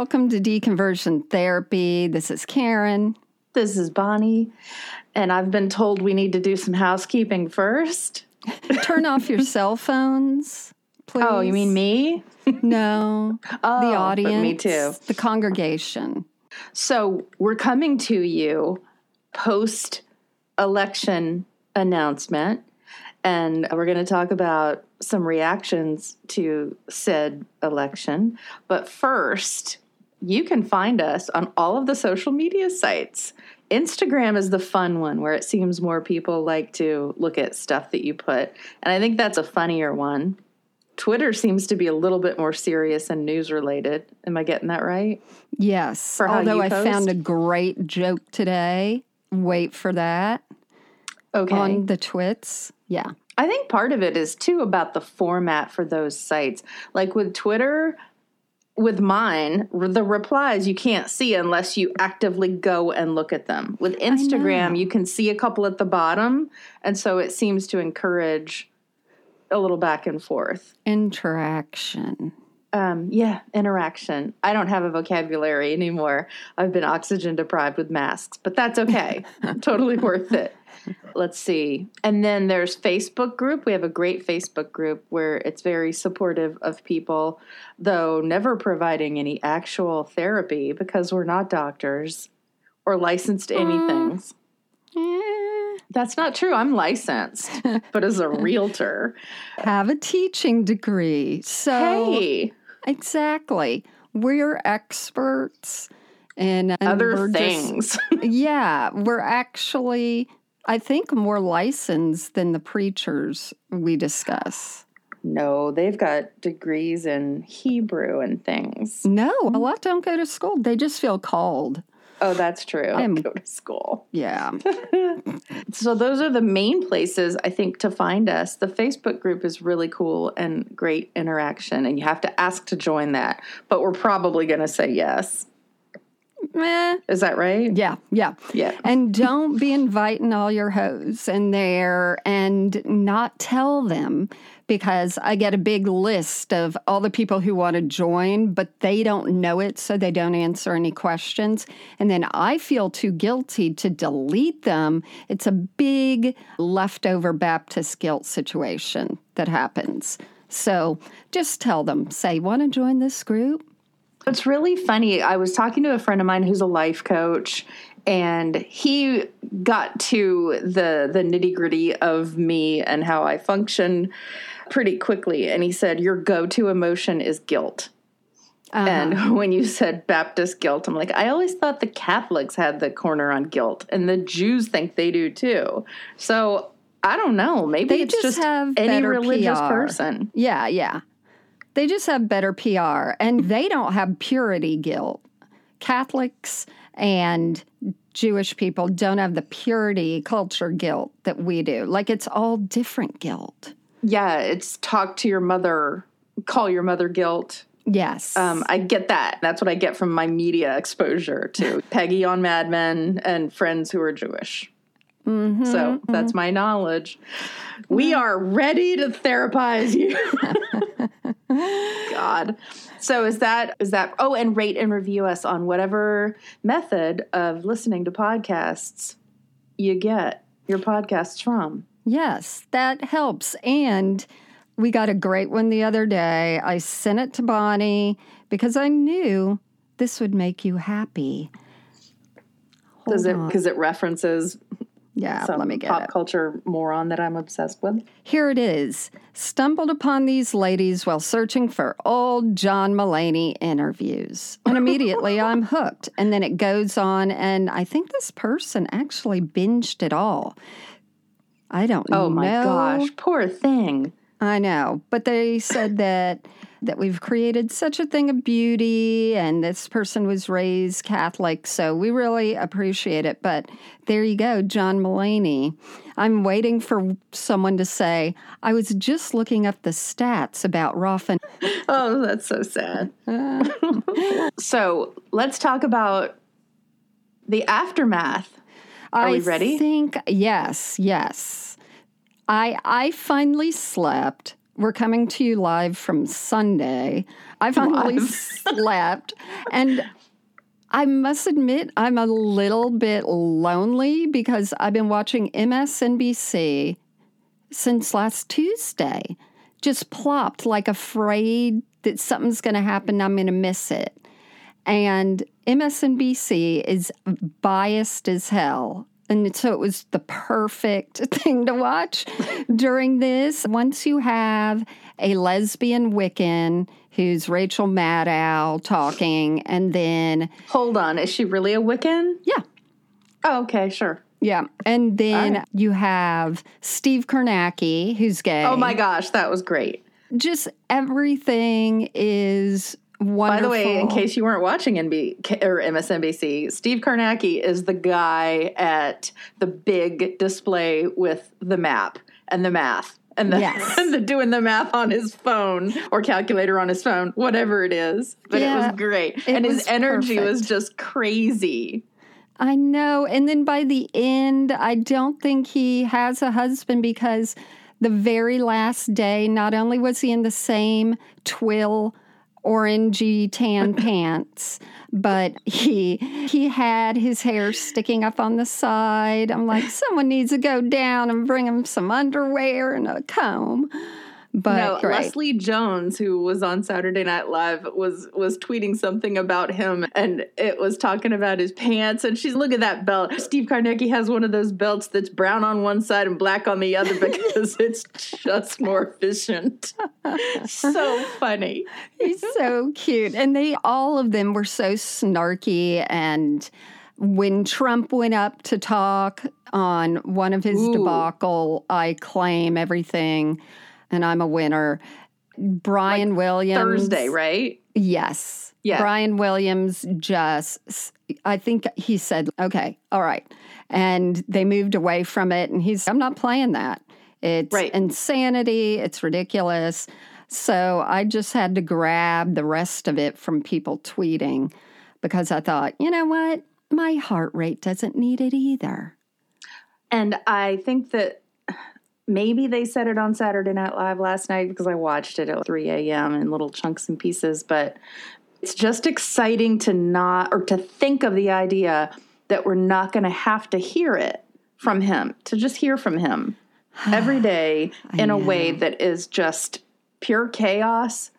Welcome to Deconversion Therapy. This is Karen. This is Bonnie, and I've been told we need to do some housekeeping first. Turn off your cell phones, please. Oh, you mean me? No, Oh, the audience. me too. The congregation. So we're coming to you post election announcement, and we're going to talk about some reactions to said election. But first, you can find us on all of the social media sites. Instagram is the fun one where it seems more people like to look at stuff that you put. And I think that's a funnier one. Twitter seems to be a little bit more serious and news related. Am I getting that right? Yes. For Although I found a great joke today. Wait for that Okay. on the twits. Yeah. I think part of it is too about the format for those sites. Like with Twitter, with mine, the replies you can't see unless you actively go and look at them. With Instagram, you can see a couple at the bottom, and so it seems to encourage a little back and forth. Interaction. Um, yeah, interaction. I don't have a vocabulary anymore. I've been oxygen deprived with masks, but that's okay. totally worth it. Let's see. And then there's Facebook group. We have a great Facebook group where it's very supportive of people, though never providing any actual therapy because we're not doctors or licensed anything. Eh, That's not true. I'm licensed, but as a realtor. have a teaching degree. So Hey, exactly. We're experts in other we're just- things. yeah, we're actually, I think, more licensed than the preachers we discuss. No, they've got degrees in Hebrew and things. No, a lot don't go to school. They just feel called. Oh, that's true. I am- go to school. Yeah. So those are the main places I think to find us. The Facebook group is really cool and great interaction, and you have to ask to join that. But we're probably going to say yes. Meh. Is that right? Yeah, yeah. Yeah. And don't be inviting all your hoes in there and not tell them because I get a big list of all the people who want to join, but they don't know it, so they don't answer any questions. And then I feel too guilty to delete them. It's a big leftover Baptist guilt situation that happens. So just tell them, say, want to join this group? It's really funny. I was talking to a friend of mine who's a life coach, and he got to the the nitty gritty of me and how I function pretty quickly. And he said, "Your go to emotion is guilt." Uh-huh. And when you said Baptist guilt, I'm like, I always thought the Catholics had the corner on guilt, and the Jews think they do too. So I don't know. Maybe They it's just just, have any religious PR. person. Yeah, yeah. They just have better PR and they don't have purity guilt. Catholics and Jewish people don't have the purity culture guilt that we do. Like it's all different guilt. Yeah, it's talk to your mother, call your mother guilt. Yes. Um, I get that. That's what I get from my media exposure to Peggy on Mad Men and friends who are Jewish. Mhm, So that's my knowledge. We are ready to therapize you. God. So is that is that oh and rate and review us on whatever method of listening to podcasts you get your podcasts from. Yes, that helps. And we got a great one the other day. I sent it to Bonnie because I knew this would make you happy. Does it because it references Yeah, let me get pop it. culture moron that I'm obsessed with? Here it is. Stumbled upon these ladies while searching for old John Mulaney interviews. And immediately I'm hooked. And then it goes on, and I think this person actually binged it all. I don't know. Oh my gosh, poor thing. I know. But they said that that we've created such a thing of beauty and this person was raised Catholic, so we really appreciate it. But there you go, John Mulaney. I'm waiting for someone to say, I was just looking up the stats about Ruffin. Oh, that's so sad. so let's talk about the aftermath. Are I we ready? I think yes, yes. I I finally slept We're coming to you live from Sunday. I finally slept. And I must admit, I'm a little bit lonely because I've been watching MSNBC since last Tuesday. Just plopped like afraid that something's going to happen. I'm going to miss it. And MSNBC is biased as hell. And so it was the perfect thing to watch during this. Once you have a lesbian Wiccan who's Rachel Maddow talking, and then. Hold on. Is she really a Wiccan? Yeah. Oh, okay, sure. Yeah. And then right. you have Steve Kornacki, who's gay. Oh my gosh, that was great. Just everything is Wonderful. By the way, in case you weren't watching NB or MSNBC, Steve Kornacki is the guy at the big display with the map and the math and the, yes. and the doing the math on his phone or calculator on his phone, whatever it is. But yeah, it was great, it and was his energy perfect. was just crazy. I know. And then by the end, I don't think he has a husband because the very last day, not only was he in the same twill orangey tan pants, but he he had his hair sticking up on the side. I'm like, someone needs to go down and bring him some underwear and a comb. But no. Leslie Jones, who was on Saturday Night Live, was was tweeting something about him, and it was talking about his pants. And she's look at that belt. Steve Kornacki has one of those belts that's brown on one side and black on the other because it's just more efficient. so funny. He's so cute, and they all of them were so snarky and when Trump went up to talk on one of his Ooh. debacle, I claim everything and I'm a winner. Brian like Williams. Thursday, right? Yes. Yeah. Brian Williams just, I think he said, okay, all right. And they moved away from it. And he's, I'm not playing that. It's right. insanity. It's ridiculous. So I just had to grab the rest of it from people tweeting because I thought, you know what? My heart rate doesn't need it either. And I think that maybe they said it on Saturday Night Live last night because I watched it at 3 a.m. in little chunks and pieces. But it's just exciting to not, or to think of the idea that we're not going to have to hear it from him, to just hear from him every day in a way that is just pure chaos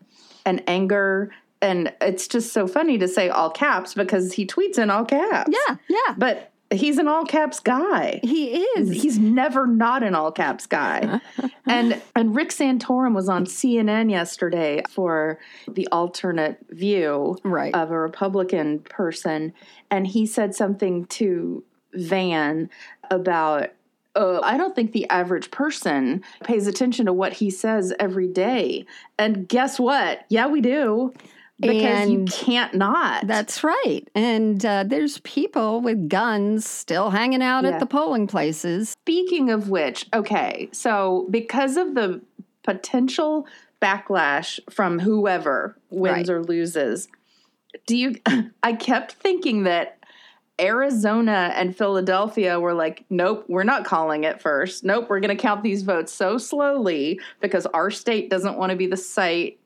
and anger and it's just so funny to say all caps because he tweets in all caps. Yeah, yeah. But he's an all caps guy. He is. He's never not an all caps guy. and and Rick Santorum was on CNN yesterday for the alternate view right. of a Republican person and he said something to Van about uh, I don't think the average person pays attention to what he says every day. And guess what? Yeah, we do because and you can't not. That's right. And uh, there's people with guns still hanging out yeah. at the polling places. Speaking of which, okay, so because of the potential backlash from whoever wins right. or loses, do you? I kept thinking that Arizona and Philadelphia were like, nope, we're not calling it first. Nope, we're going to count these votes so slowly because our state doesn't want to be the site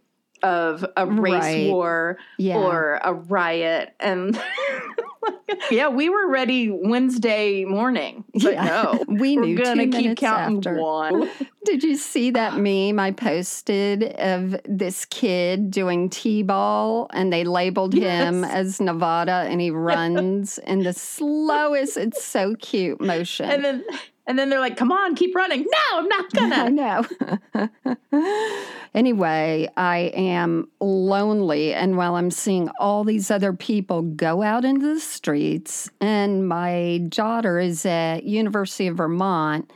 of a race right. war yeah. or a riot and yeah we were ready wednesday morning but yeah. no we we're gonna keep counting after. one did you see that meme i posted of this kid doing t-ball and they labeled yes. him as nevada and he runs in the slowest it's so cute motion and then and then they're like, come on, keep running. No, I'm not gonna. I know. anyway, I am lonely. And while I'm seeing all these other people go out into the streets, and my daughter is at University of Vermont,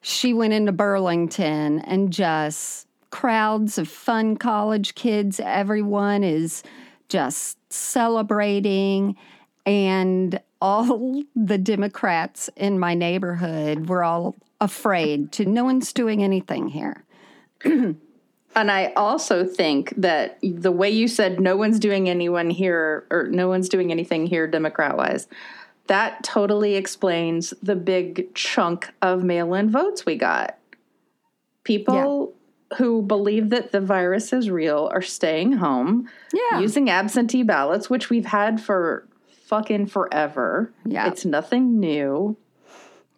she went into Burlington and just crowds of fun college kids. Everyone is just celebrating. And all the Democrats in my neighborhood were all afraid to no one's doing anything here. and I also think that the way you said no one's doing anyone here or no one's doing anything here Democrat wise, that totally explains the big chunk of mail in votes we got. People who believe that the virus is real are staying home Yeah. using absentee ballots, which we've had for fucking forever. Yeah. It's nothing new.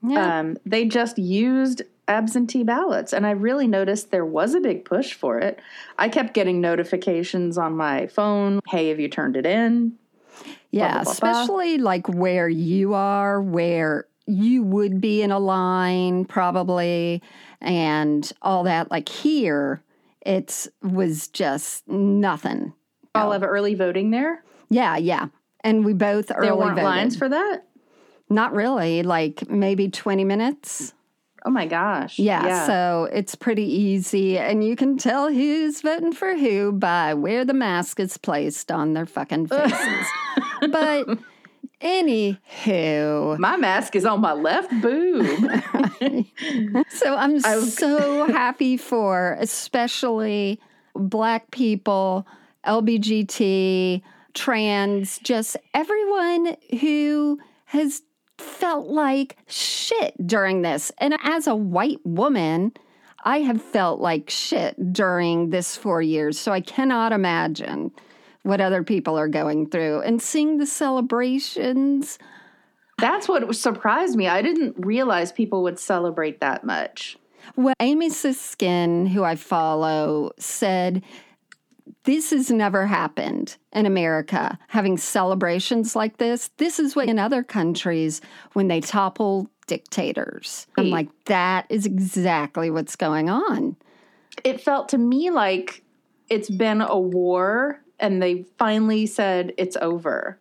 yeah. Um, they just used absentee ballots, and I really noticed there was a big push for it. I kept getting notifications on my phone hey, have you turned it in? Yeah, blah, blah, blah. especially like where you are, where you would be in a line probably, and all that. Like here, it was just nothing. All of early voting there. Yeah, yeah. And we both early There weren't voted. lines for that. Not really, like maybe 20 minutes. Oh my gosh! Yeah, so it's pretty easy. And you can tell who's voting for who by where the mask is placed on their fucking faces. but anywho, my mask is on my left boob. so I'm so happy for especially black people, LBGT, trans, just everyone who has felt like shit during this. And as a white woman, I have felt like shit during this four years. So I cannot imagine what other people are going through. And seeing the celebrations, That's what surprised me. I didn't realize people would celebrate that much. Well, Amy Siskind, who I follow, said this has never happened in America, having celebrations like this. This is what in other countries when they topple dictators. I'm like, that is exactly what's going on. It felt to me like it's been a war and they finally said it's over.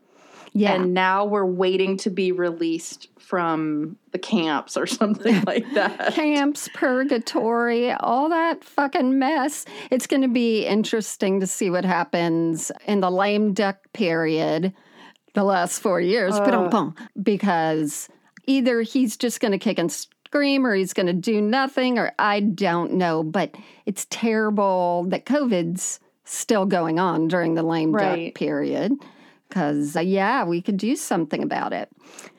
Yeah. And now we're waiting to be released from the camps or something like that. Camps, purgatory, all that fucking mess. It's going to be interesting to see what happens in the lame duck period, the last four years, ba-dum-bum, uh. because either he's just going to kick and scream or he's going to do nothing, or I don't know. But it's terrible that COVID's still going on during the lame Right. duck period. Because, uh, yeah, we could do something about it.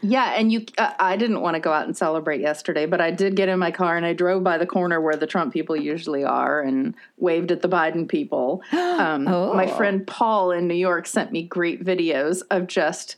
Yeah, and you uh, I didn't want to go out and celebrate yesterday, but I did get in my car and I drove by the corner where the Trump people usually are and waved at the Biden people. Um, My Oh. friend Paul in New York sent me great videos of just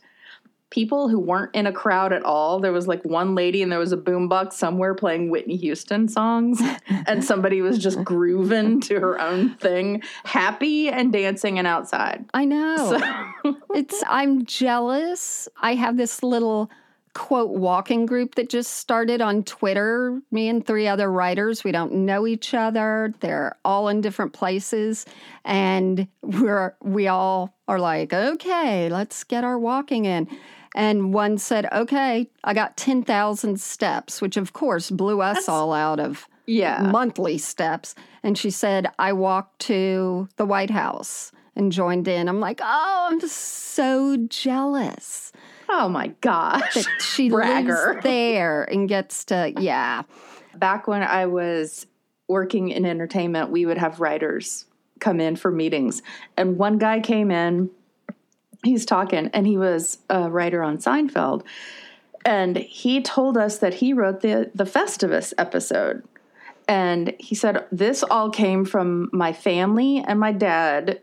people who weren't in a crowd at all. There was like one lady and there was a boombox somewhere playing Whitney Houston songs, and somebody was just grooving to her own thing, happy and dancing and outside. I know. So, It's I'm jealous. I have this little quote walking group that just started on Twitter. Me and three other writers. We don't know each other. They're all in different places and we're we all are like, "Okay, let's get our walking in." And one said, "Okay, I got 10,000 steps," which of course blew us all out of yeah. monthly steps. And she said, I walked to the White House and joined in. I'm like, oh, I'm just so jealous Oh my gosh. that she Bragger. lives there and gets to, yeah. back when I was working in entertainment, we would have writers come in for meetings. And one guy came in, he's talking, and he was a writer on Seinfeld. And he told us that he wrote the, the Festivus episode. And he said, This all came from my family and my dad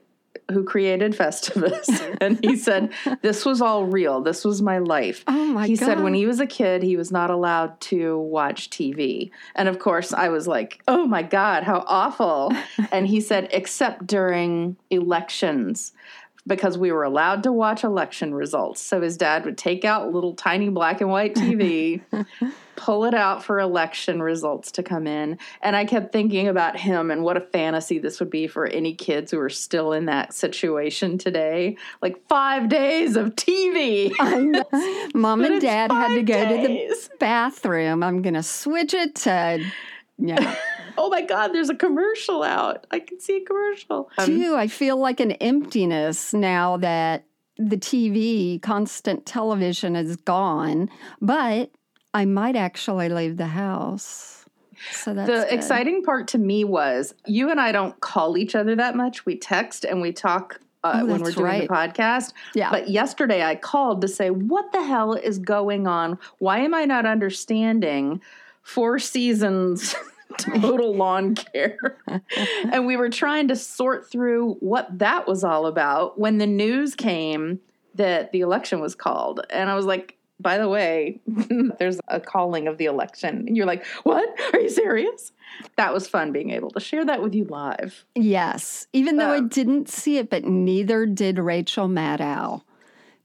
who created Festivus. and he said, This was all real. This was my life. Oh my he God. said when he was a kid, he was not allowed to watch TV. And of course, I was like, oh my God, how awful. and he said, except during elections. Because we were allowed to watch election results. So his dad would take out little tiny black and white TV, pull it out for election results to come in. And I kept thinking about him and what a fantasy this would be for any kids who are still in that situation today. Like five days of TV. Mom and dad had to go to the bathroom. I'm going to switch it to, yeah. Oh my God, there's a commercial out. I can see a commercial. Um, Too, I feel like an emptiness now that the TV, constant television is gone, but I might actually leave the house. So that's the good. exciting part to me was you and I don't call each other that much. We text and we talk uh, Oh, when we're doing right. the podcast. Yeah. But yesterday I called to say, what the hell is going on? Why am I not understanding four seasons total lawn care. and we were trying to sort through what that was all about when the news came that the election was called. And I was like, by the way, there's a calling of the election. And you're like, what? Are you serious? That was fun being able to share that with you live. Yes, even though I Um, didn't see it, but neither did Rachel Maddow.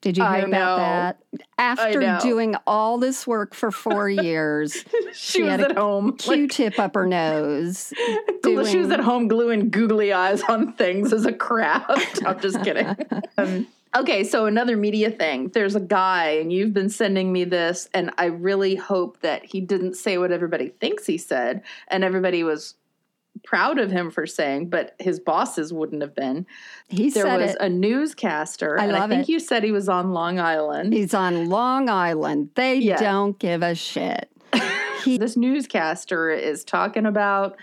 Did you hear I about know. that? After doing all this work for four years, She, had was at home. Q-tip up her nose. she was at home gluing googly eyes on things as a craft. I'm just kidding. Um, okay, so another media thing. There's a guy, and you've been sending me this, and I really hope that he didn't say what everybody thinks he said, and everybody was proud of him for saying, but his bosses wouldn't have been. He There was it. a newscaster, I and I think it. you said he was on Long Island. He's on Long Island. They Yeah. don't give a shit. this newscaster is talking about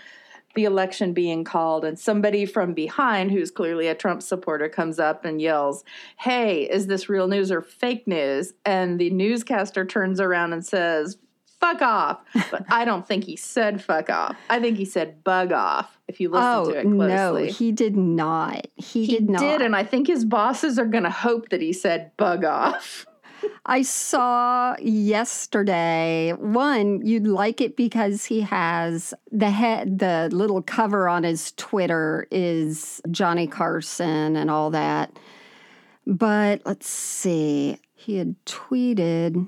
the election being called and somebody from behind who's clearly a Trump supporter comes up and yells, "Hey, is this real news or fake news?" And the newscaster turns around and says, "Fuck off." But I don't think he said fuck off. I think he said bug off if you listen oh to it closely. no, he did not. He, He did not. did, and I think his bosses are going to hope that he said bug off. I saw yesterday one you'd like it because he has the head the little cover on his Twitter is Johnny Carson and all that. But let's see. He had tweeted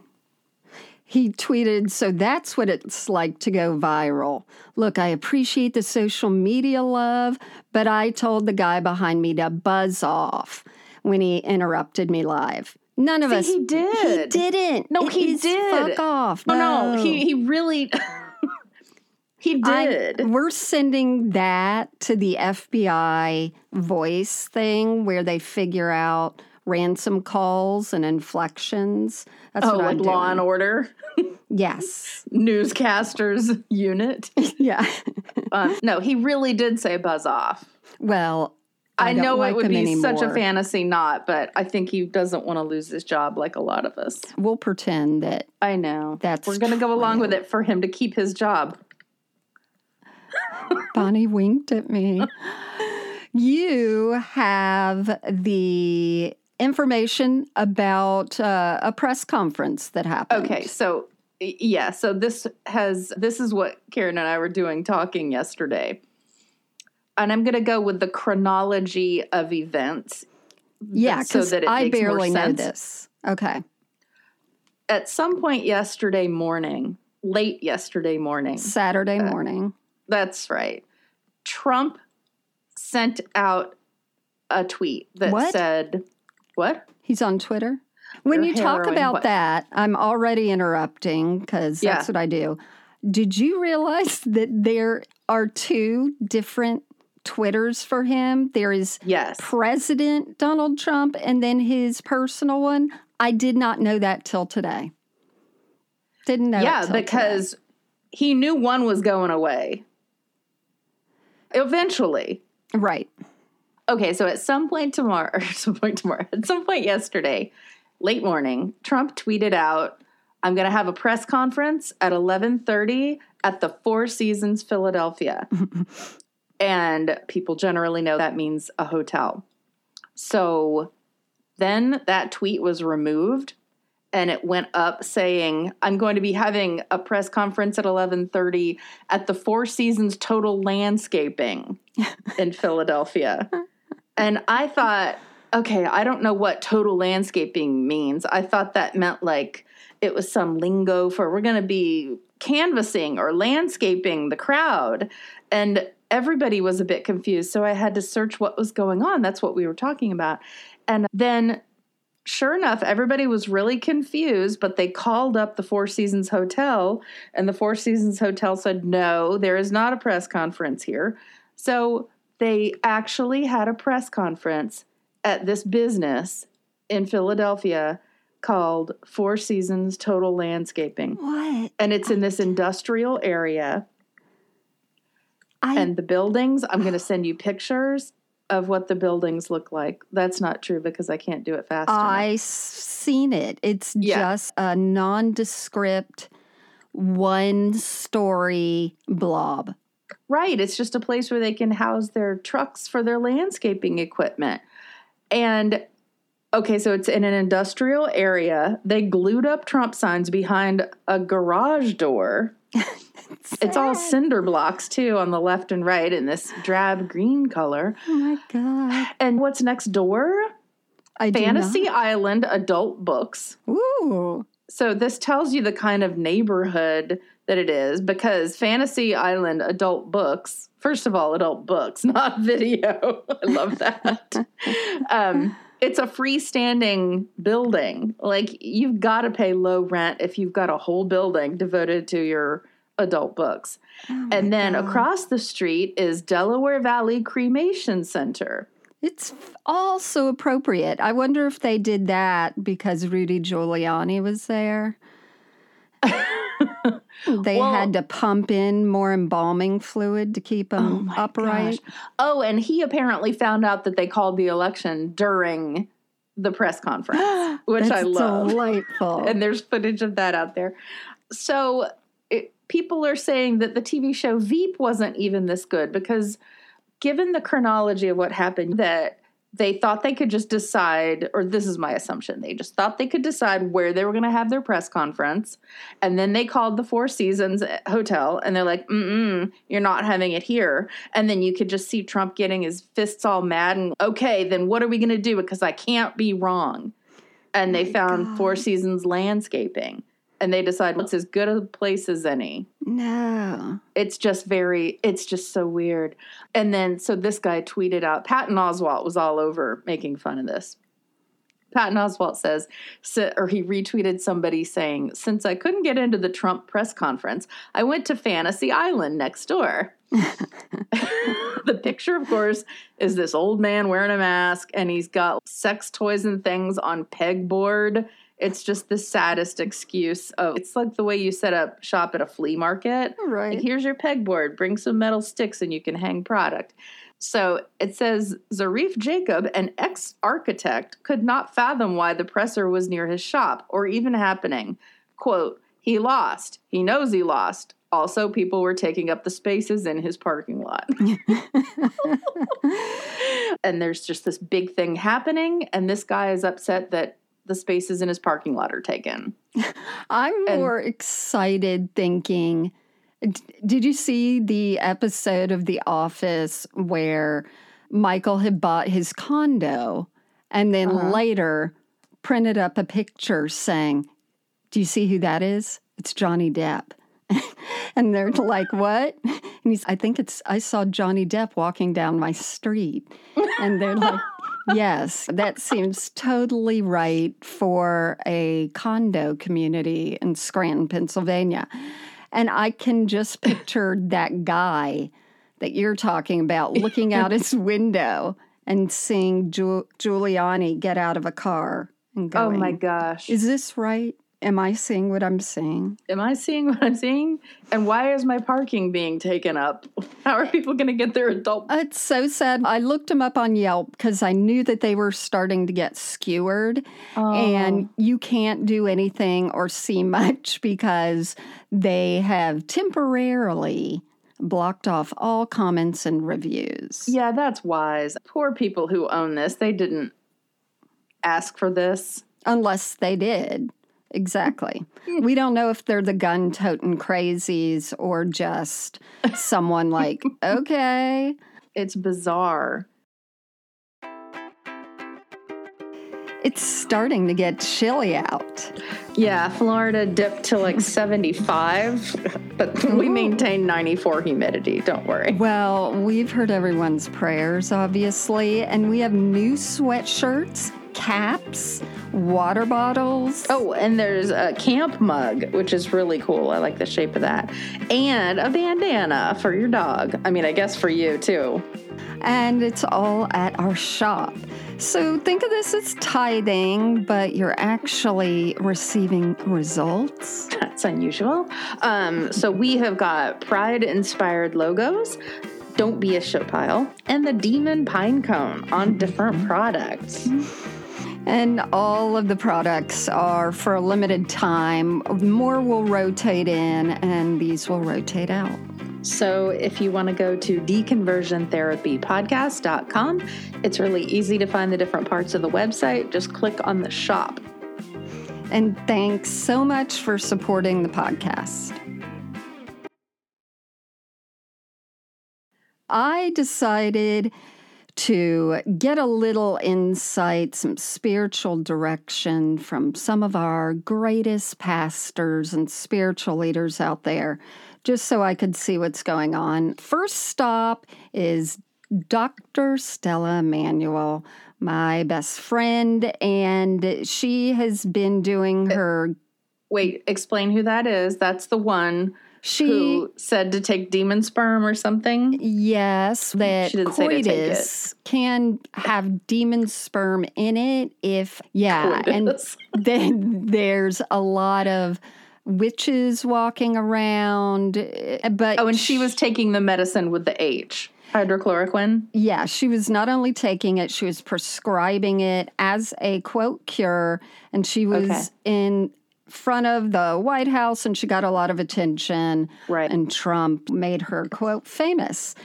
he tweeted, so that's what it's like to go viral. Look, I appreciate the social media love, but I told the guy behind me to buzz off when he interrupted me live. None of See, us. he did. He didn't. No, It he did. Fuck off. Oh No, no, he he really he I- did. we're sending that to the FBI voice thing where they figure out ransom calls and inflections. That's oh, what like I'm Law doing. and Order Yes. newscasters unit. Yeah. Um, no, he really did say buzz off. Well, I, I, know like it would be such a fantasy not, but I think he doesn't want to lose his job like a lot of us. We'll pretend that I know. That's We're going to go along with it for him to keep his job. Bonnie winked at me. You have the information about uh, a press conference that happened. Okay, so yeah, so this has this is what Karen and I were doing talking yesterday. And I'm going to go with the chronology of events. Yeah, so that it I barely know this. Okay. At some point yesterday morning, late yesterday morning, Saturday uh, morning. that's right. Trump sent out a tweet that What? said, "What? He's on Twitter. When You're you talk about but- that, I'm already interrupting because Yeah. that's what I do. Did you realize that there are two different Twitters for him? There is Yes. President Donald Trump and then his personal one. I did not know that till today. Didn't know. yeah, because he knew one was going away. Eventually. right. Okay, so at some point tomorrow, or some point tomorrow, at some point yesterday, late morning, Trump tweeted out, "I'm going to have a press conference at 11:30 at the Four Seasons Philadelphia." and people generally know that means a hotel. So then that tweet was removed and it went up saying i'm going to be having a press conference at 11.30 at the four seasons total landscaping in philadelphia. And i thought okay i don't know what total landscaping means. I thought that meant like it was some lingo for we're going to be canvassing or landscaping the crowd. And everybody was a bit confused so i had to search what was going on that's what we were talking about and then sure enough, everybody was really confused, but they called up the Four Seasons Hotel, and the Four Seasons Hotel said, No, there is not a press conference here. So they actually had a press conference at this business in Philadelphia called Four Seasons Total Landscaping. What? And it's in this industrial area. I And the buildings, I'm going to send you pictures of what the buildings look like. That's not true because I can't do it fast enough. I s- seen it. It's Yeah. just a nondescript one story blob. Right. It's just a place where they can house their trucks for their landscaping equipment. And okay, so it's in an industrial area. They glued up Trump signs behind a garage door. it's all cinder blocks too on the left and right in this drab green color. Oh my god. And what's next door? I Fantasy Island adult books. Ooh. So this tells you the kind of neighborhood that it is because Fantasy Island adult books, first of all, adult books, not video. I love that. um, it's a freestanding building. Like you've got to pay low rent if you've got a whole building devoted to your adult books. Oh and then God. across the street is Delaware Valley Cremation Center. It's all so appropriate. I wonder if they did that because Rudy Giuliani was there. they Well- had to pump in more embalming fluid to keep oh him my upright. gosh. Oh, and he apparently found out that they called the election during the press conference, which I love. Delightful. And there's footage of that out there. So people are saying that the TV show Veep wasn't even this good because, given the chronology of what happened, that they thought they could just decide, or this is my assumption, they just thought they could decide where they were going to have their press conference. And then they called the Four Seasons Hotel and they're like, mm mm, you're not having it here. And then you could just see Trump getting his fists all mad and, okay, then what are we going to do? Because I can't be wrong. And they My found Four Seasons Landscaping and they decide what's oh. as good a place as any. No. it's just very it's just so weird. And then so this guy tweeted out patton oswalt was all over making fun of this. Patton oswalt says or he retweeted somebody saying since i couldn't get into the trump press conference i went to fantasy island next door. The picture of course is this old man wearing a mask and he's got sex toys and things on pegboard it's just the saddest excuse of it's like the way you set up shop at a flea market Right. like, here's your pegboard. Bring some metal sticks and you can hang product. So it says Zarif Jacob, an ex architect, could not fathom why the presser was near his shop or even happening. Quote, he lost. He knows he lost. Also, people were taking up the spaces in his parking lot. and there's just this big thing happening, and this guy is upset that the spaces in his parking lot are taken. I'm And- more excited thinking. Did you see the episode of The Office where Michael had bought his condo and then Uh-huh. later printed up a picture saying, Do you see who that is? It's Johnny Depp. and they're like, What? And he's, I think it's, I saw Johnny Depp walking down my street. And they're like, Yes, that seems totally right for a condo community in Scranton, Pennsylvania. And I can just picture that guy that you're talking about looking out his window and seeing Giul- Giuliani get out of a car and go Oh my gosh. Is this right? Am I seeing what I'm seeing? Am I seeing what I'm seeing? And why is my parking being taken up? How are people going to get their adult? Uh, it's so sad. I looked them up on Yelp because I knew that they were starting to get skewered. Oh. and you can't do anything or see much because they have temporarily blocked off all comments and reviews. yeah, that's wise. Poor people who own this, they didn't ask for this. Unless they did. Exactly. Hmm. we don't know if they're the gun toting crazies or just someone like, okay. It's bizarre. It's starting to get chilly out. Yeah, Florida dipped to like 75, but we Ooh. maintain 94 humidity. Don't worry. Well, we've heard everyone's prayers, obviously, and we have new sweatshirts, caps, water bottles. Oh, and there's a camp mug, which is really cool. I like the shape of that. And a bandana for your dog. I mean, I guess for you too. and it's all at our shop. So think of this as tithing, but you're actually receiving results. That's unusual. Um, so we have got pride inspired logos. Don't be a show pile, and the demon pine cone on different products. And all of the products are for a limited time. More will rotate in, and these will rotate out. So if you want to go to deconversiontherapypodcast.com, it's really easy to find the different parts of the website. Just click on the shop. And thanks so much for supporting the podcast. I decided to get a little insight, some spiritual direction from some of our greatest pastors and spiritual leaders out there, just so I could see what's going on. First stop is Dr. Stella Immanuel, my best friend, and she has been doing uh, her. Wait, explain who that is. That's the one She who said to take demon sperm or something. Yes, that She didn't say coitus can have demon sperm in it if yeah, and then there's a lot of witches walking around, eh, but Oh, and she was taking the medicine with the H, hydrochloroquine. yeah, she was not only taking it, she was prescribing it as a quote cure, and she was Okay. in front of the White House and she got a lot of attention. Right. And Trump made her quote famous.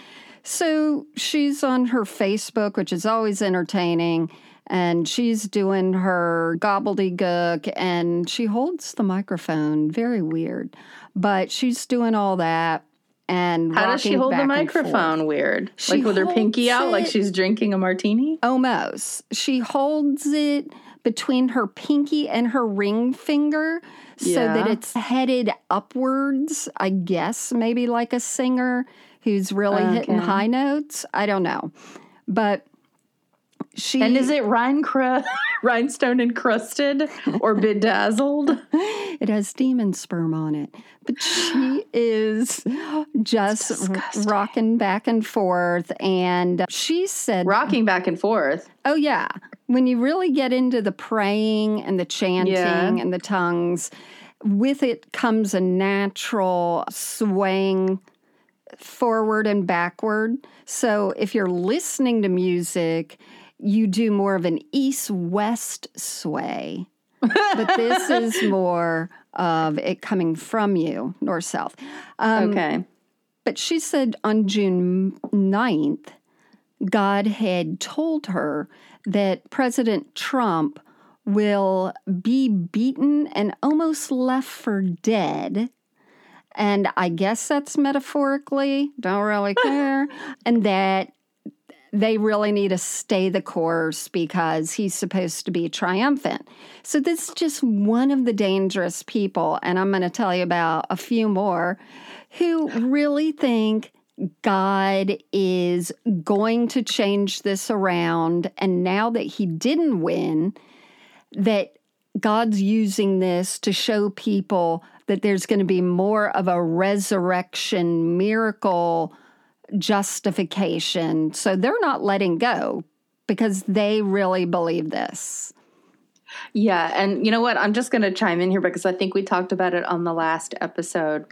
So she's on her Facebook, which is always entertaining, and she's doing her gobbledygook and she holds the microphone. Very weird. But she's doing all that and How does she hold the back and forth. microphone weird? She like with her pinky out, like she's drinking a martini? Almost. She holds it between her pinky and her ring finger so that it's headed upwards, I guess, maybe like a singer who's really hitting high notes. I don't know. But she And is it rhine cru- rhinestone encrusted or bedazzled? it has demon sperm on it. But she is just rocking back and forth and she said Rocking back and forth. Oh, yeah. When you really get into the praying and the chanting Yeah. and the tongues, with it comes a natural swaying forward and backward. So if you're listening to music, you do more of an east west sway. but this is more of it coming from you, north south. Um, okay. but she said on June 9th, God had told her that President Trump will be beaten and almost left for dead. And I guess that's metaphorically, don't really care. and that they really need to stay the course because he's supposed to be triumphant. So, this is just one of the dangerous people. And I'm going to tell you about a few more who really think God is going to change this around. And now that he didn't win, that God's using this to show people that there's going to be more of a resurrection miracle justification. So they're not letting go because they really believe this. Yeah, and you know what? I'm just going to chime in here because I think we talked about it on the last episode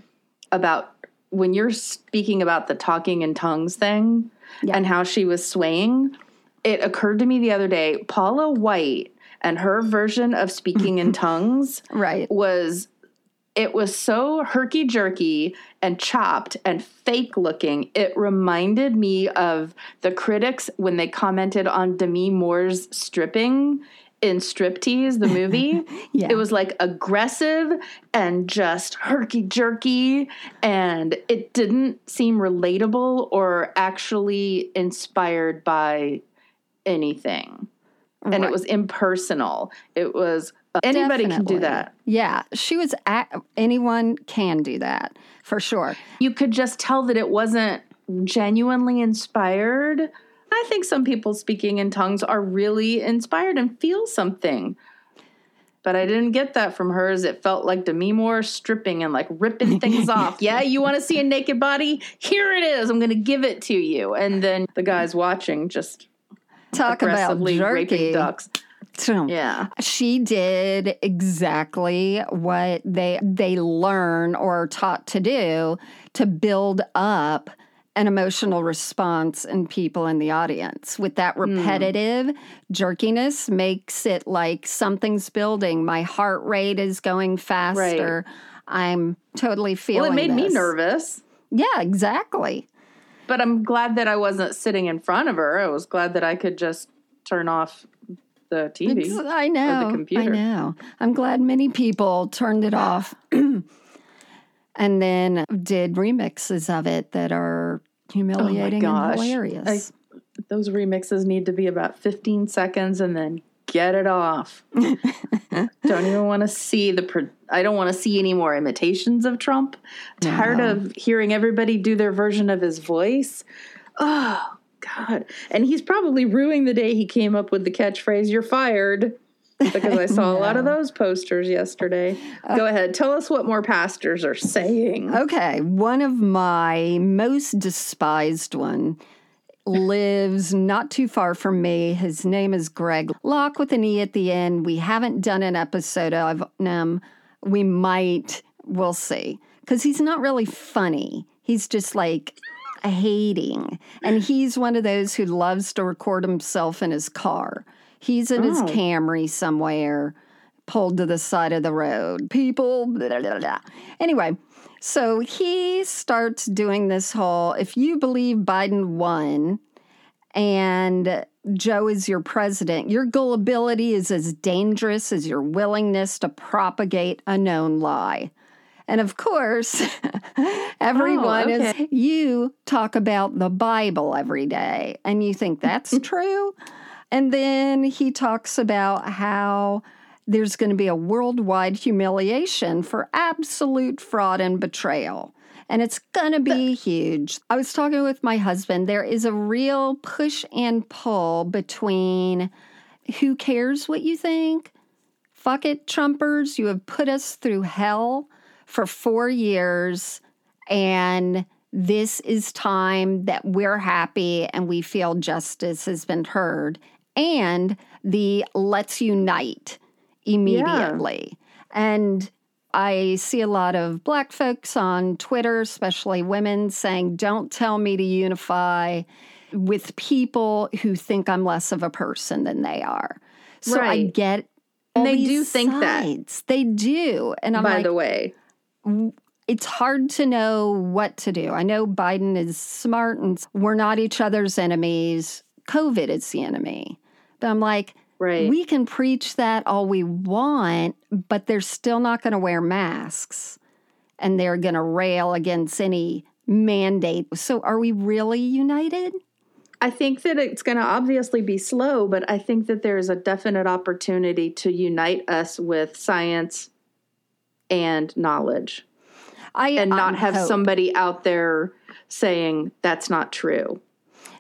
about when you're speaking about the talking in tongues thing Yeah. and how she was swaying. It occurred to me the other day, Paula White and her version of speaking in tongues Right. was it was so herky jerky and chopped and fake looking. It reminded me of the critics when they commented on Demi Moore's stripping in Striptease, the movie. Yeah. It was like aggressive and just herky jerky, and it didn't seem relatable or actually inspired by anything. And it was impersonal. It was uh, anybody can do that. Yeah. She was at, anyone can do that for sure. you could just tell that it wasn't genuinely inspired. I think some people speaking in tongues are really inspired and feel something. But I didn't get that from hers. It felt like Demi Moore stripping and like ripping things off. Yeah, you want to see a naked body? Here it is. I'm going to give it to you. And then the guys watching just Talk about jerky. raping ducks. So, Yeah. She did exactly what they they learn or are taught to do to build up an emotional response in people in the audience. With that Hmm. repetitive jerkiness makes it like something's building. My heart rate is going faster. I'm totally feeling Well, it made me nervous. Yeah, exactly. But I'm glad that I wasn't sitting in front of her. I was glad that I could just turn off the TV. Ex- I know. computer. I know. I'm glad many people turned it off and then did remixes of it that are oh humiliating and gosh. hilarious. Those remixes need to be about 15 seconds and then get it off. don't even want to see the. I don't want to see any more imitations of Trump. Tired No. of hearing everybody do their version of his voice. Oh God! And he's probably ruining the day he came up with the catchphrase "You're fired." Because I saw a lot of those posters yesterday. Uh, Go ahead, tell us what more pastors are saying. Okay, one of my most despised one lives not too far from me. His name is Greg Locke with an E at the end. We haven't done an episode of him. We might, we'll see. Because he's not really funny. He's just like hating. And he's one of those who loves to record himself in his car. He's in his Oh. Camry somewhere pulled to the side of the road. People, blah, blah, blah. Anyway, so he starts doing this whole if you believe Biden won and Joe is your president, your gullibility is as dangerous as your willingness to propagate a known lie. And of course, everyone Oh, okay. is, you talk about the Bible every day and you think that's true. And then he talks about how there's going to be a worldwide humiliation for absolute fraud and betrayal. And it's going to be huge. I was talking with my husband. There is a real push and pull between who cares what you think? Fuck it, Trumpers. You have put us through hell for four years. And this is time that we're happy and we feel justice has been heard. And the let's unite immediately. And I see a lot of black folks on Twitter, especially women, saying, Don't tell me to unify with people who think I'm less of a person than they are. So I Right. get. And they do think that. sides. They do. And I'm By like, the way, it's hard to know what to do. I know Biden is smart and we're not each other's enemies. COVID is the enemy. But I'm like, right? we can preach that all we want, but they're still not going to wear masks and they're going to rail against any mandate. So are we really united? I think that it's going to obviously be slow, but I think that there's a definite opportunity to unite us with science and knowledge I and not I have hope. somebody out there saying that's not true.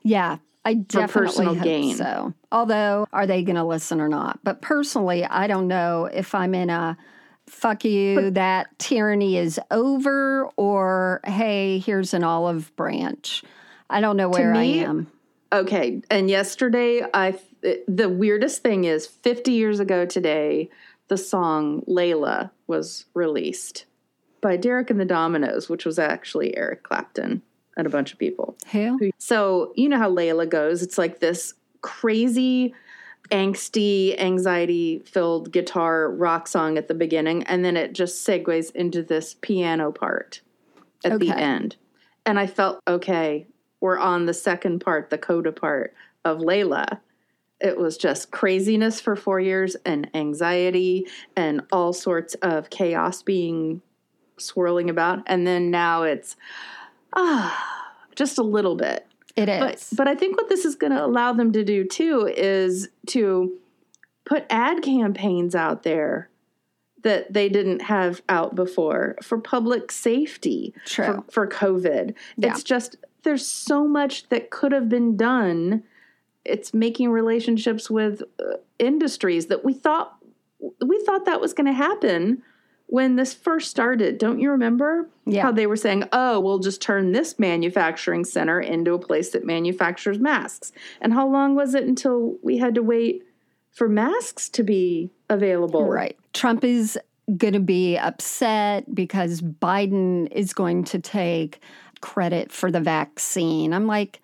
Yeah, I definitely hope gain. so. Although, are they going to listen or not? But personally, I don't know if I'm in a fuck you, that tyranny is over, or hey, here's an olive branch. I don't know where me, I am. Okay, and yesterday I the weirdest thing is 50 years ago today the song Layla was released by Derek and the Dominos, which was actually Eric Clapton and a bunch of people. Who? So, you know how Layla goes. It's like this crazy, angsty, anxiety filled guitar rock song at the beginning, and then it just segues into this piano part at the end. And I felt, okay, we're on the second part, the coda part of Layla. It was just craziness for four years and anxiety and all sorts of chaos being swirling about. And then now it's, ah, just a little bit. It is. But but I think what this is going to allow them to do too is to put ad campaigns out there that they didn't have out before for public safety True. for, for COVID. Yeah. It's just there's so much that could have been done. It's making relationships with uh, industries that we thought we thought that was going to happen when this first started. Don't you remember Yeah. how they were saying, "Oh, we'll just turn this manufacturing center into a place that manufactures masks." And how long was it until we had to wait for masks to be available? Right. Trump is going to be upset because Biden is going to take credit for the vaccine. I'm like,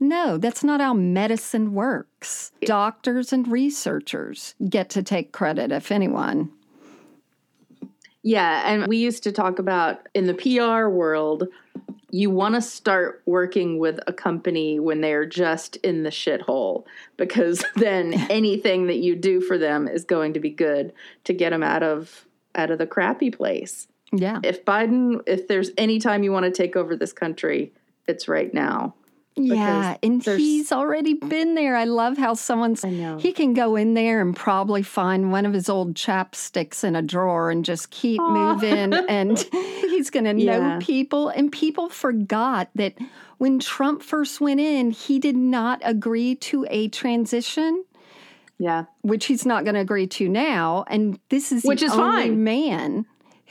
no, that's not how medicine works. Doctors and researchers get to take credit, if anyone. Yeah, and we used to talk about in the PR world you want to start working with a company when they're just in the shithole because then anything that you do for them is going to be good to get them out of out of the crappy place. Yeah. If Biden, if there's any time you want to take over this country, it's right now. Yeah, and he's already been there. I love how someone's he can go in there and probably find one of his old chapsticks in a drawer and just keep Aw. moving and he's going to know people and people forgot that when Trump first went in, he did not agree to a transition Yeah. which he's not going to agree to now. And this is Which the is only fine. man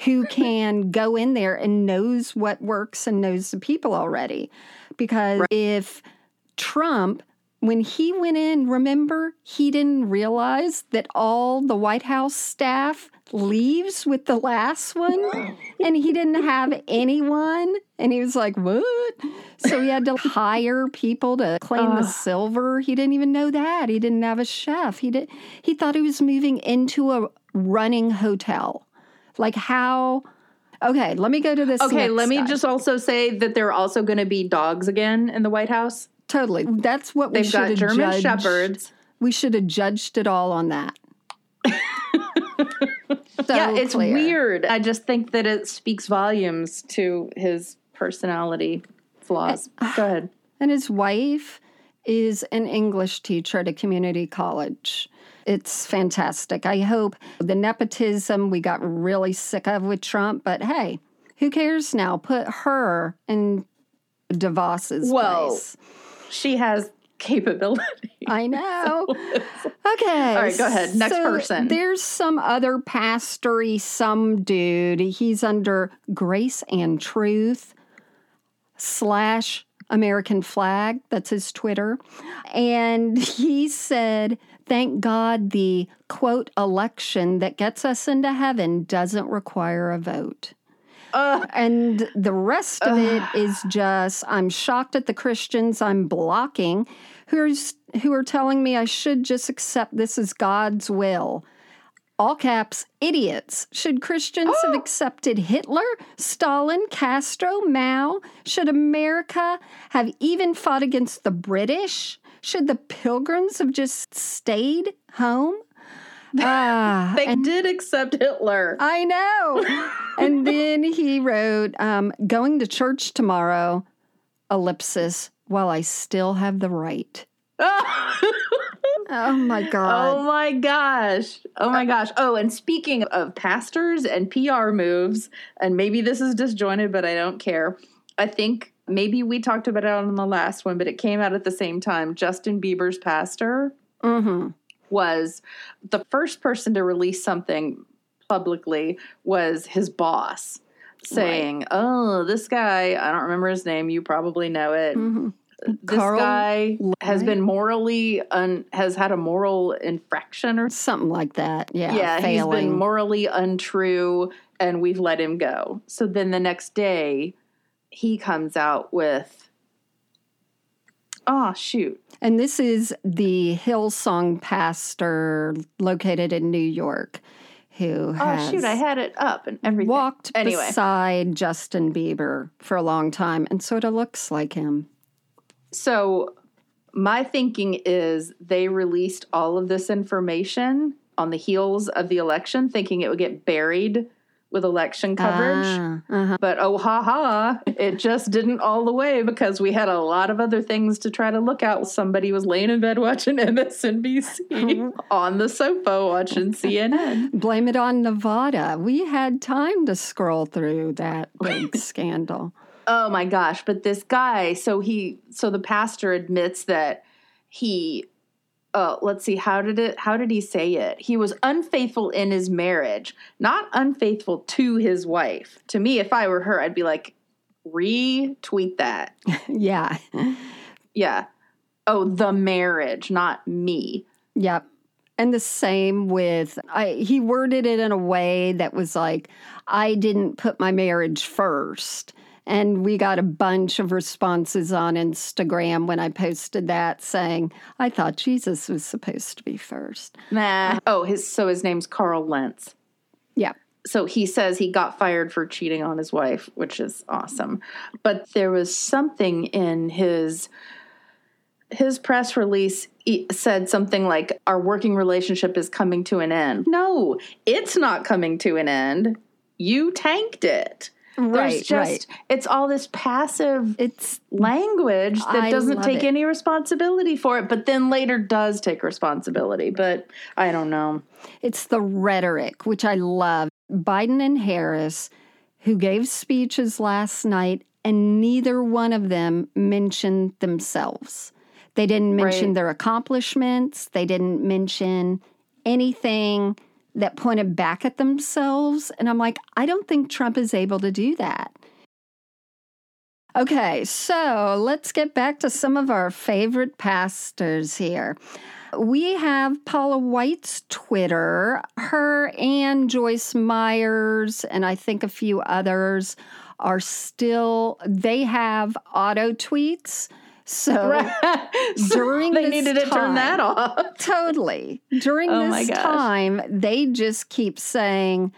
who can go in there and knows what works and knows the people already. Because if Trump, when he went in, remember, he didn't realize that all the White House staff leaves with the last one? And he didn't have anyone? And he was like what? So he had to hire people to clean the silver? He didn't even know that. He didn't have a chef. He did he thought he was moving into a running hotel. Like how okay let me go to this Okay, let me guy. just also say that there are also going to be dogs again in the White House. totally that's what we They've should got have German judged. shepherds. we should have judged it all on that So yeah, it's clear. weird. I just think that it speaks volumes to his personality flaws. Eh, go ahead. And his wife is an English teacher at a community college. It's fantastic. I hope the nepotism we got really sick of with Trump, but hey, who cares now? Put her in DeVos's Whoa. place. She has capability. I know. Okay. All right, go ahead. Next so person. There's some other pastory, some dude. He's under Grace and Truth slash American flag. That's his Twitter. And he said, Thank God the quote election that gets us into heaven doesn't require a vote. Ugh. And the rest of it is just I'm shocked at the Christians I'm blocking who's who are telling me I should just accept this is God's will. All caps, idiots. Should Christians have accepted Hitler, Stalin, Castro, Mao? Should America have even fought against the British? Should the pilgrims have just stayed home? Ah, They did accept Hitler. I know. and then he wrote, um, going to church tomorrow, ellipsis, while I still have the right. Oh my god. Oh my gosh. Oh my gosh. Oh, and speaking of pastors and PR moves, and maybe this is disjointed, but I don't care. I think maybe we talked about it on the last one, but it came out at the same time. Justin Bieber's pastor hmm was the first person to release something publicly was his boss saying, "Oh, this guy, I don't remember his name, you probably know it. hmm This Carl guy has been morally un, has had a moral infraction or Something like that. Yeah. yeah, he's been morally untrue and we've let him go. So then the next day he comes out with Oh shoot. and this is the Hillsong pastor located in New York who Oh shoot, I had it up and everything. walked Anyway. beside Justin Bieber for a long time and sort of looks like him. So my thinking is they released all of this information on the heels of the election, thinking it would get buried with election coverage. Ah, uh-huh. But oh ha ha, it just didn't all the way because we had a lot of other things to try to look at. Somebody was laying in bed watching MSNBC on the sofa watching CNN. Blame it on Nevada. We had time to scroll through that big scandal. Oh my gosh, but this guy, so he so the pastor admits that he uh let's see how did it how did he say it? He was unfaithful in his marriage, not unfaithful to his wife. To me if I were her I'd be like retweet that. yeah. Yeah. Oh, the marriage, not me. Yep. And the same with I he worded it in a way that was like I didn't put my marriage first. And we got a bunch of responses on Instagram when I posted that saying, I thought Jesus was supposed to be first. Nah. Uh, oh, his so his name's Carl Lentz. Yeah. so he says he got fired for cheating on his wife, which is awesome. But there was something in his his press release said something like our working relationship is coming to an end. No, it's not coming to an end. You tanked it. Right, There's just right. it's all this passive It's language that I doesn't take it. any responsibility for it, but then later does take responsibility. But I don't know. It's the rhetoric, which I love. Biden and Harris, who gave speeches last night, and neither one of them mentioned themselves. They didn't mention Right. their accomplishments, they didn't mention anything that pointed back at themselves. And I'm like, I don't think Trump is able to do that. Okay, so let's get back to some of our favorite pastors here. We have Paula White's Twitter. Her and Joyce Myers, and I think a few others, are still, they have auto tweets. So during they this needed to turn that time- off. totally. During Oh this time, they just keep saying,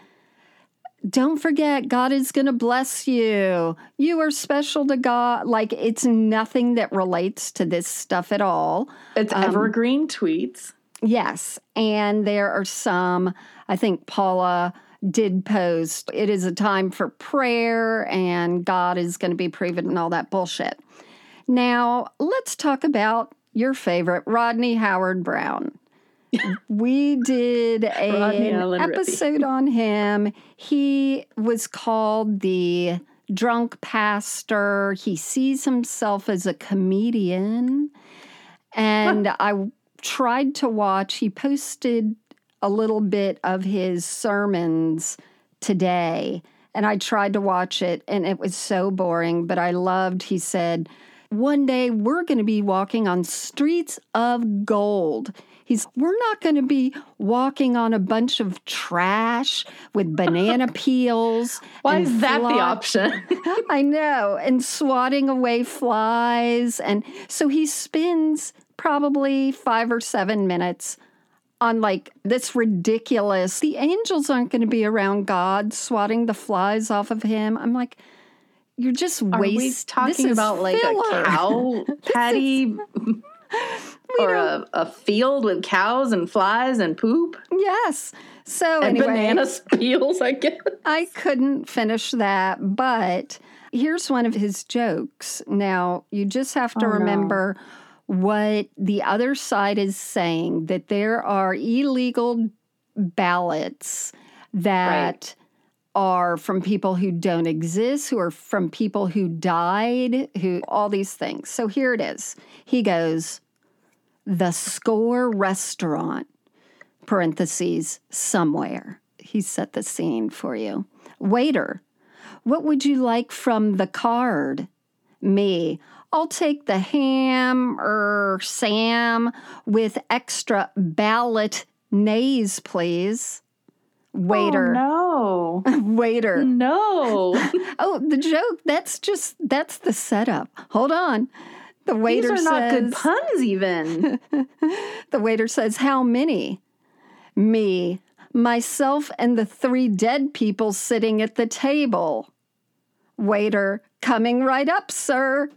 don't forget, God is going to bless you. You are special to God. Like it's nothing that relates to this stuff at all. It's Um, evergreen tweets. Yes. And there are some, I think Paula did post, it is a time for prayer and God is going to be proven and all that bullshit. Now, let's talk about your favorite, Rodney Howard-Browne. we did a, an episode on him. He was called the drunk pastor. He sees himself as a comedian. And I tried to watch, he posted a little bit of his sermons today. And I tried to watch it, and it was so boring. But I loved, he said, one day we're going to be walking on streets of gold. He's, we're not going to be walking on a bunch of trash with banana peels. Why is that the option? I know, and swatting away flies. And so he spends probably five or seven minutes on like this ridiculous. The angels aren't going to be around God swatting the flies off of him. I'm like, you're just Are waste. we this talking is about like filler. a cow patty or a, a field with cows and flies and poop Yes. So and anyway, banana peels? I guess. I couldn't finish that, but here's one of his jokes. Now, you just have to Oh, no. remember what the other side is saying that there are illegal ballots that are from people who don't exist, who are from people who died, who all these things. So here it is. He goes, The Score Restaurant parentheses somewhere. He set the scene for you. Waiter, what would you like from the card? Me, I'll take the ham or Sam with extra ballot nays, please. Waiter, Oh, waiter. no. No. Oh, the joke. That's just that's the setup. Hold on. The waiter These are not good puns, even. the waiter says, How many? Me, myself, and the three dead people sitting at the table. Waiter, coming right up, sir.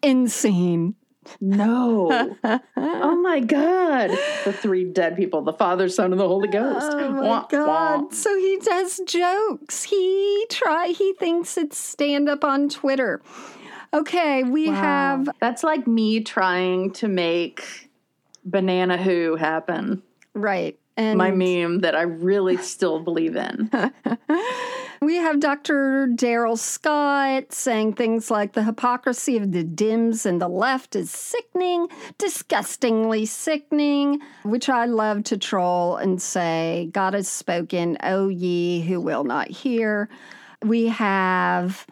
In scene. No. oh my God. The three dead people the Father, Son, and the Holy Ghost. Oh my Wah, god. wah. So he does jokes. He try he thinks it's stand up on Twitter. Okay, we have That's like me trying to make Banana Who happen. right. And My meme that I really still believe in. We have Dr. Darrell Scott saying things like the hypocrisy of the Dims and the left is sickening, disgustingly sickening, which I love to troll and say, God has spoken, O ye who will not hear. We have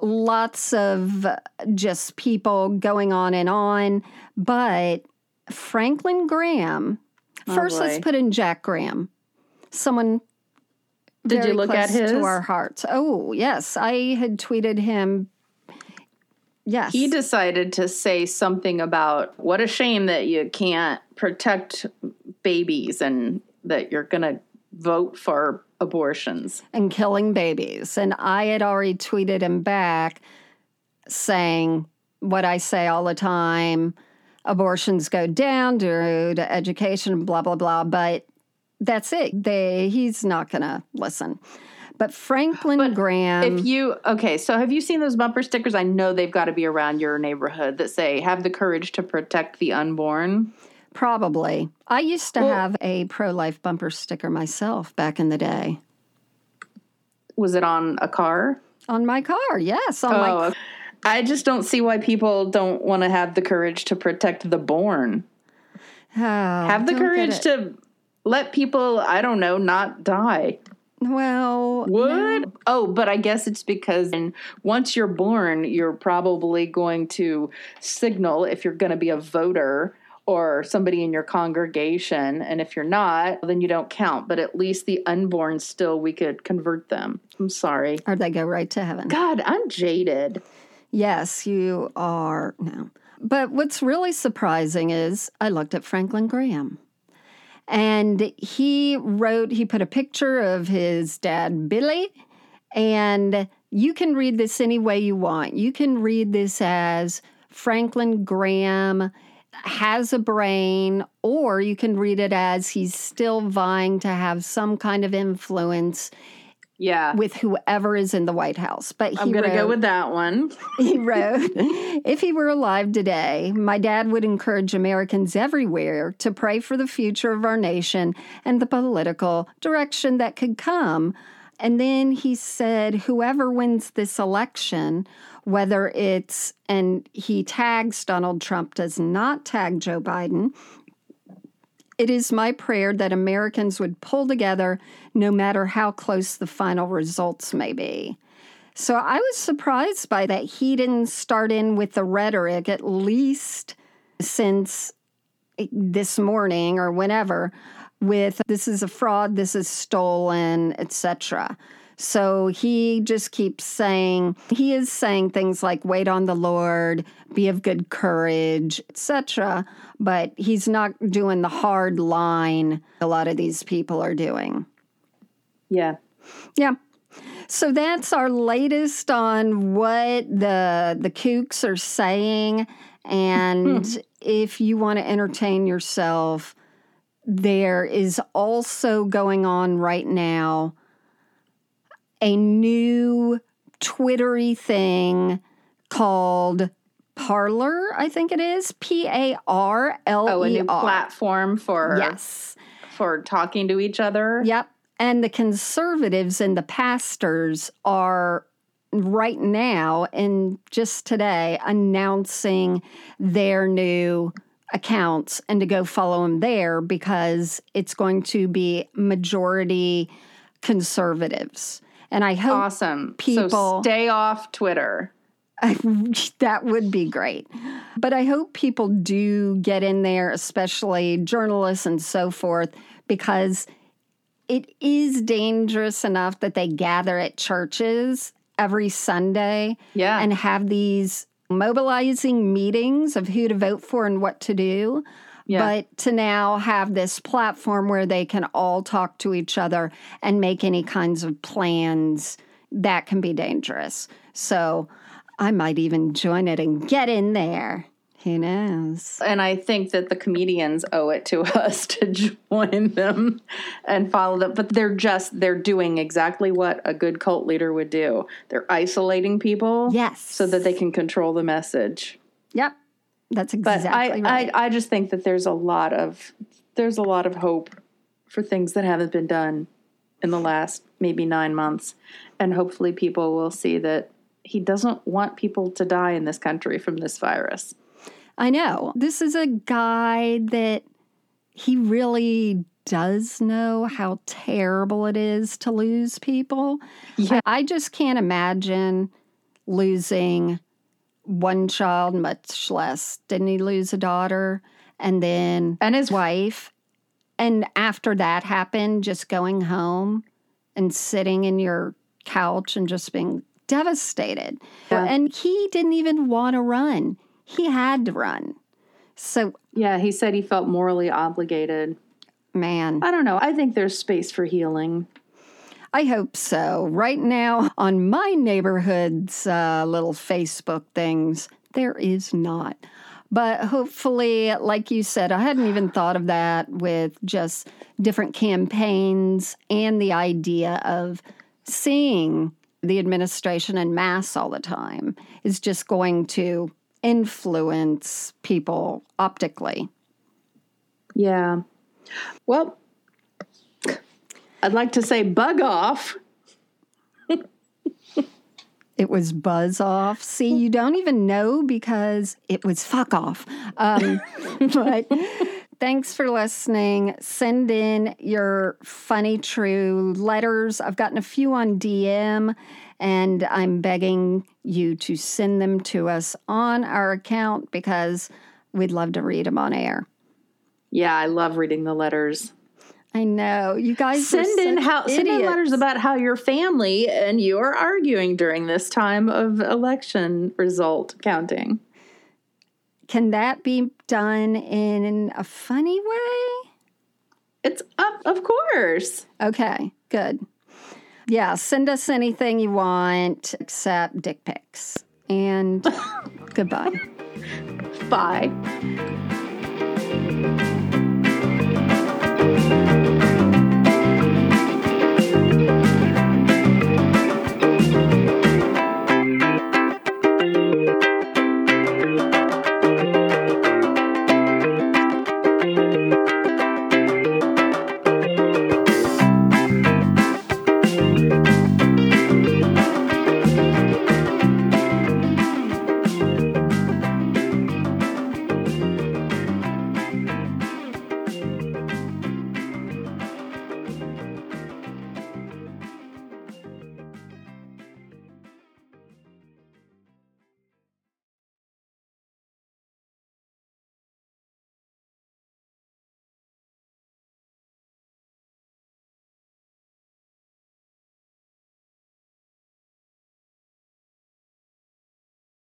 lots of just people going on and on, but Franklin Graham, Oh, first let's put in Jack Graham, someone Did you very look at his? to our hearts. Oh, yes. I had tweeted him. Yes. He decided to say something about what a shame that you can't protect babies and that you're going to vote for abortions. and killing babies. And I had already tweeted him back saying what I say all the time abortions go down due to education, blah, blah, blah. But that's it. They, he's not going to listen. But Franklin Graham. If you okay, so have you seen those bumper stickers? I know they've got to be around your neighborhood that say "Have the courage to protect the unborn." Probably. I used to have a pro life bumper sticker myself back in the day. Was it on a car? On my car, yes. On my Oh, I just don't see why people don't want to have the courage to protect the born. Oh, Have the courage to let people, I don't know, not die. Well, Would? Oh, but I guess it's because once you're born, you're probably going to signal if you're going to be a voter or somebody in your congregation. And if you're not, then you don't count. But at least the unborn still, we could convert them. I'm sorry. or they go right to heaven. God, I'm jaded. Yes, you are. No. But what's really surprising is I looked at Franklin Graham. And he wrote, he put a picture of his dad, Billy. And you can read this any way you want. You can read this as Franklin Graham has a brain, or you can read it as he's still vying to have some kind of influence Yeah. with whoever is in the White House. But he I'm going to go with that one. he wrote, If he were alive today, my dad would encourage Americans everywhere to pray for the future of our nation and the political direction that could come. And then he said, Whoever wins this election, whether it's, and he tags Donald Trump, does not tag Joe Biden. It is my prayer that Americans would pull together no matter how close the final results may be. So I was surprised by that he didn't start in with the rhetoric, at least since this morning or whenever, with this is a fraud, this is stolen, etc. So he just keeps saying he is saying things like wait on the Lord, be of good courage, etc. But he's not doing the hard line a lot of these people are doing. Yeah. Yeah. So that's our latest on what the the kooks are saying. And hmm. if you want to entertain yourself, there is also going on right now a new Twittery thing called Parler, I think it is. P A R L Oh, a E new platform for Yes. for talking to each other. Yep. And the conservatives and the pastors are right now and just today announcing their new accounts and to go follow them there because it's going to be majority conservatives. And I hope Awesome. People- So stay off Twitter. that would be great. But I hope people do get in there, especially journalists and so forth, because it is dangerous enough that they gather at churches every Sunday Yeah. and have these mobilizing meetings of who to vote for and what to do. Yeah. But to now have this platform where they can all talk to each other and make any kinds of plans, that can be dangerous. So I might even join it and get in there. Who knows? and I think that the comedians owe it to us to join them and follow them. But they're just they're doing exactly what a good cult leader would do. They're isolating people, Yes. so that they can control the message. Yep. That's But exactly I, right. I I just think that there's a lot of there's a lot of hope for things that haven't been done in the last maybe nine months, and hopefully people will see that he doesn't want people to die in this country from this virus. I know. This is a guy that he really does know how terrible it is to lose people. Yeah. I just can't imagine losing one child, much less. Didn't he lose a daughter and then And his wife? And after that happened, just going home and sitting in your couch and just being devastated. Yeah. And he didn't even want to run. He had to run. So, Yeah, he said he felt morally obligated. Man, I don't know. I think there's space for healing. I hope so. Right now, on my neighborhood's uh, little Facebook things, there is not. But hopefully, like you said, I hadn't even thought of that with just different campaigns and the idea of seeing the administration in mass all the time is just going to influence people optically. Yeah. Well, I'd like to say bug off. It was buzz off. See, you don't even know because it was fuck off. Um, but thanks for listening. Send in your funny, true letters. I've gotten a few on DM, and I'm begging you to send them to us on our account because we'd love to read them on air. Yeah, I love reading the letters. I know you guys send in how idiots. send in letters about how your family and you are arguing during this time of election result counting. Can that be done in a funny way? It's up, of course. Okay, good. Yeah, send us anything you want except dick pics. And goodbye. Bye.